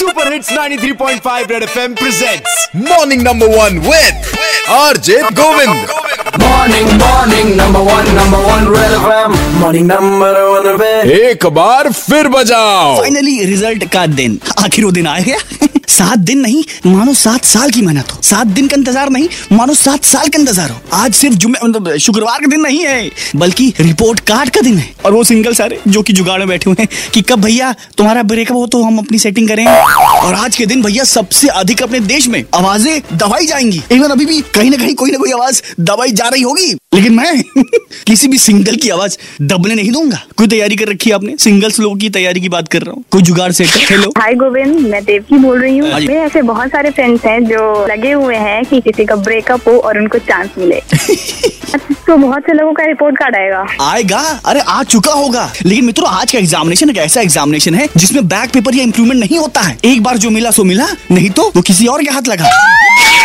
Super hits 93.5 Red FM presents morning number one with RJ Govind morning morning number one number one Red FM morning number one पे एक बार फिर बजाओ। Finally result का दिन। आखिर वो दिन आ गया सात दिन नहीं, मानो सात साल की मेहनत हो। सात दिन का इंतज़ार नहीं, मानो सात साल का इंतज़ार हो। आज सिर्फ़ जुम्मे मतलब शुक्रवार का दिन नहीं है, बल्कि रिपोर्ट कार्ड का दिन है। और वो सिंगल सारे, जो कि जुगाड़ में बैठे हुए हैं, कि कब भैया तुम्हारा ब्रेकअप हो तो हम अपनी सेटिंग करें। और आज के दिन भैया सबसे अधिक अपने देश में आवाज़ें दबाई जाएँगी। इवन अभी भी कहीं ना कहीं कोई ना कोई आवाज़ दबाई जा रही होगी। लेकिन मैं किसी भी सिंगल की आवाज़ दबने नहीं दूँगा। कोई तैयारी कर रखी है आपने? सिंगल्स लोगों की तैयारी की बात कर रहा हूँ। कोई जुगाड़ सेट हेलो हाय गोविंद मैं देवकी बोल रही हूँ। हाँ मेरे ऐसे बहुत सारे फ्रेंड्स हैं जो लगे हुए हैं कि किसी का ब्रेकअप हो और उनको चांस मिले। तो बहुत से लोगों का रिपोर्ट कार्ड आएगा। आएगा? अरे आ चुका होगा। लेकिन मित्रों आज का एग्जामिनेशन एक ऐसा एग्जामिनेशन है जिसमें बैक पेपर या इम्प्रूवमेंट नहीं होता है। एक बार जो मिला सो मिला। नहीं तो वो किसी और के हाथ लगा।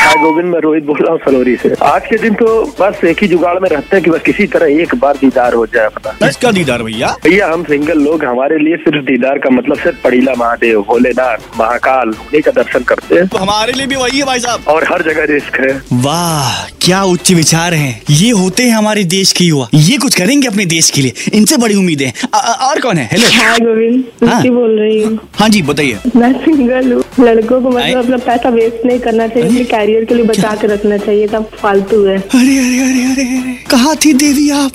हाय गोविंद मैं रोहित बोल रहा हूँ सलोरी से। आज के दिन तो बस एक ही जुगाड़ में रहते हैं कि बस किसी तरह एक बार दीदार हो जाए अपना। इसका दीदार भैया? भैया हम सिंगल लोग हमारे लिए सिर्फ़ दीदार का मतलब सिर्फ़ पड़ीला महादेव भोलेनाथ महाकाल उन्हीं का दर्शन करते हैं। तो हमारे लिए भी वही है भाई साहब। और हर जगह रिस्क है। वाह क्या उच्च विचार हैं? ये होते हैं हमारे देश के युवा। ये कुछ करेंगे अपने देश के लिए। इनसे बड़ी उम्मीदें अ- और कौन है? हेलो हाय गोविंद हाँ। बोल रही हूँ। हाँ जी बताइए। मैं सिंगल हूँ। लड़कों को मतलब अपना पैसा वेस्ट नहीं करना चाहिए अपने कैरियर के लिए बचा के रखना चाहिए तब फालतू है। अरे अरे अरे अरे कहाँ थी देवी आप?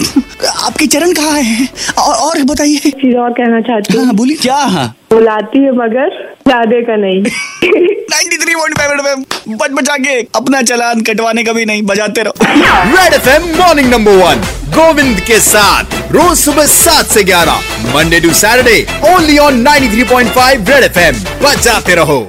आपके चरण कहाँ हैं? और, और बताइए। चीज़ और कहना चाहती हाँ। हूँ बोलिए। क्या हाँ बुलाती है मगर ज़्यादा का नहीं। 93.5 में बच बचा के अपना चलान कटवाने का भी नहीं, बजाते रहो। Red F M morning number one Govind के साथ, रोज सुबह सात से ग्यारह Monday to Saturday only on 93.5 Red F M बचाते रहो।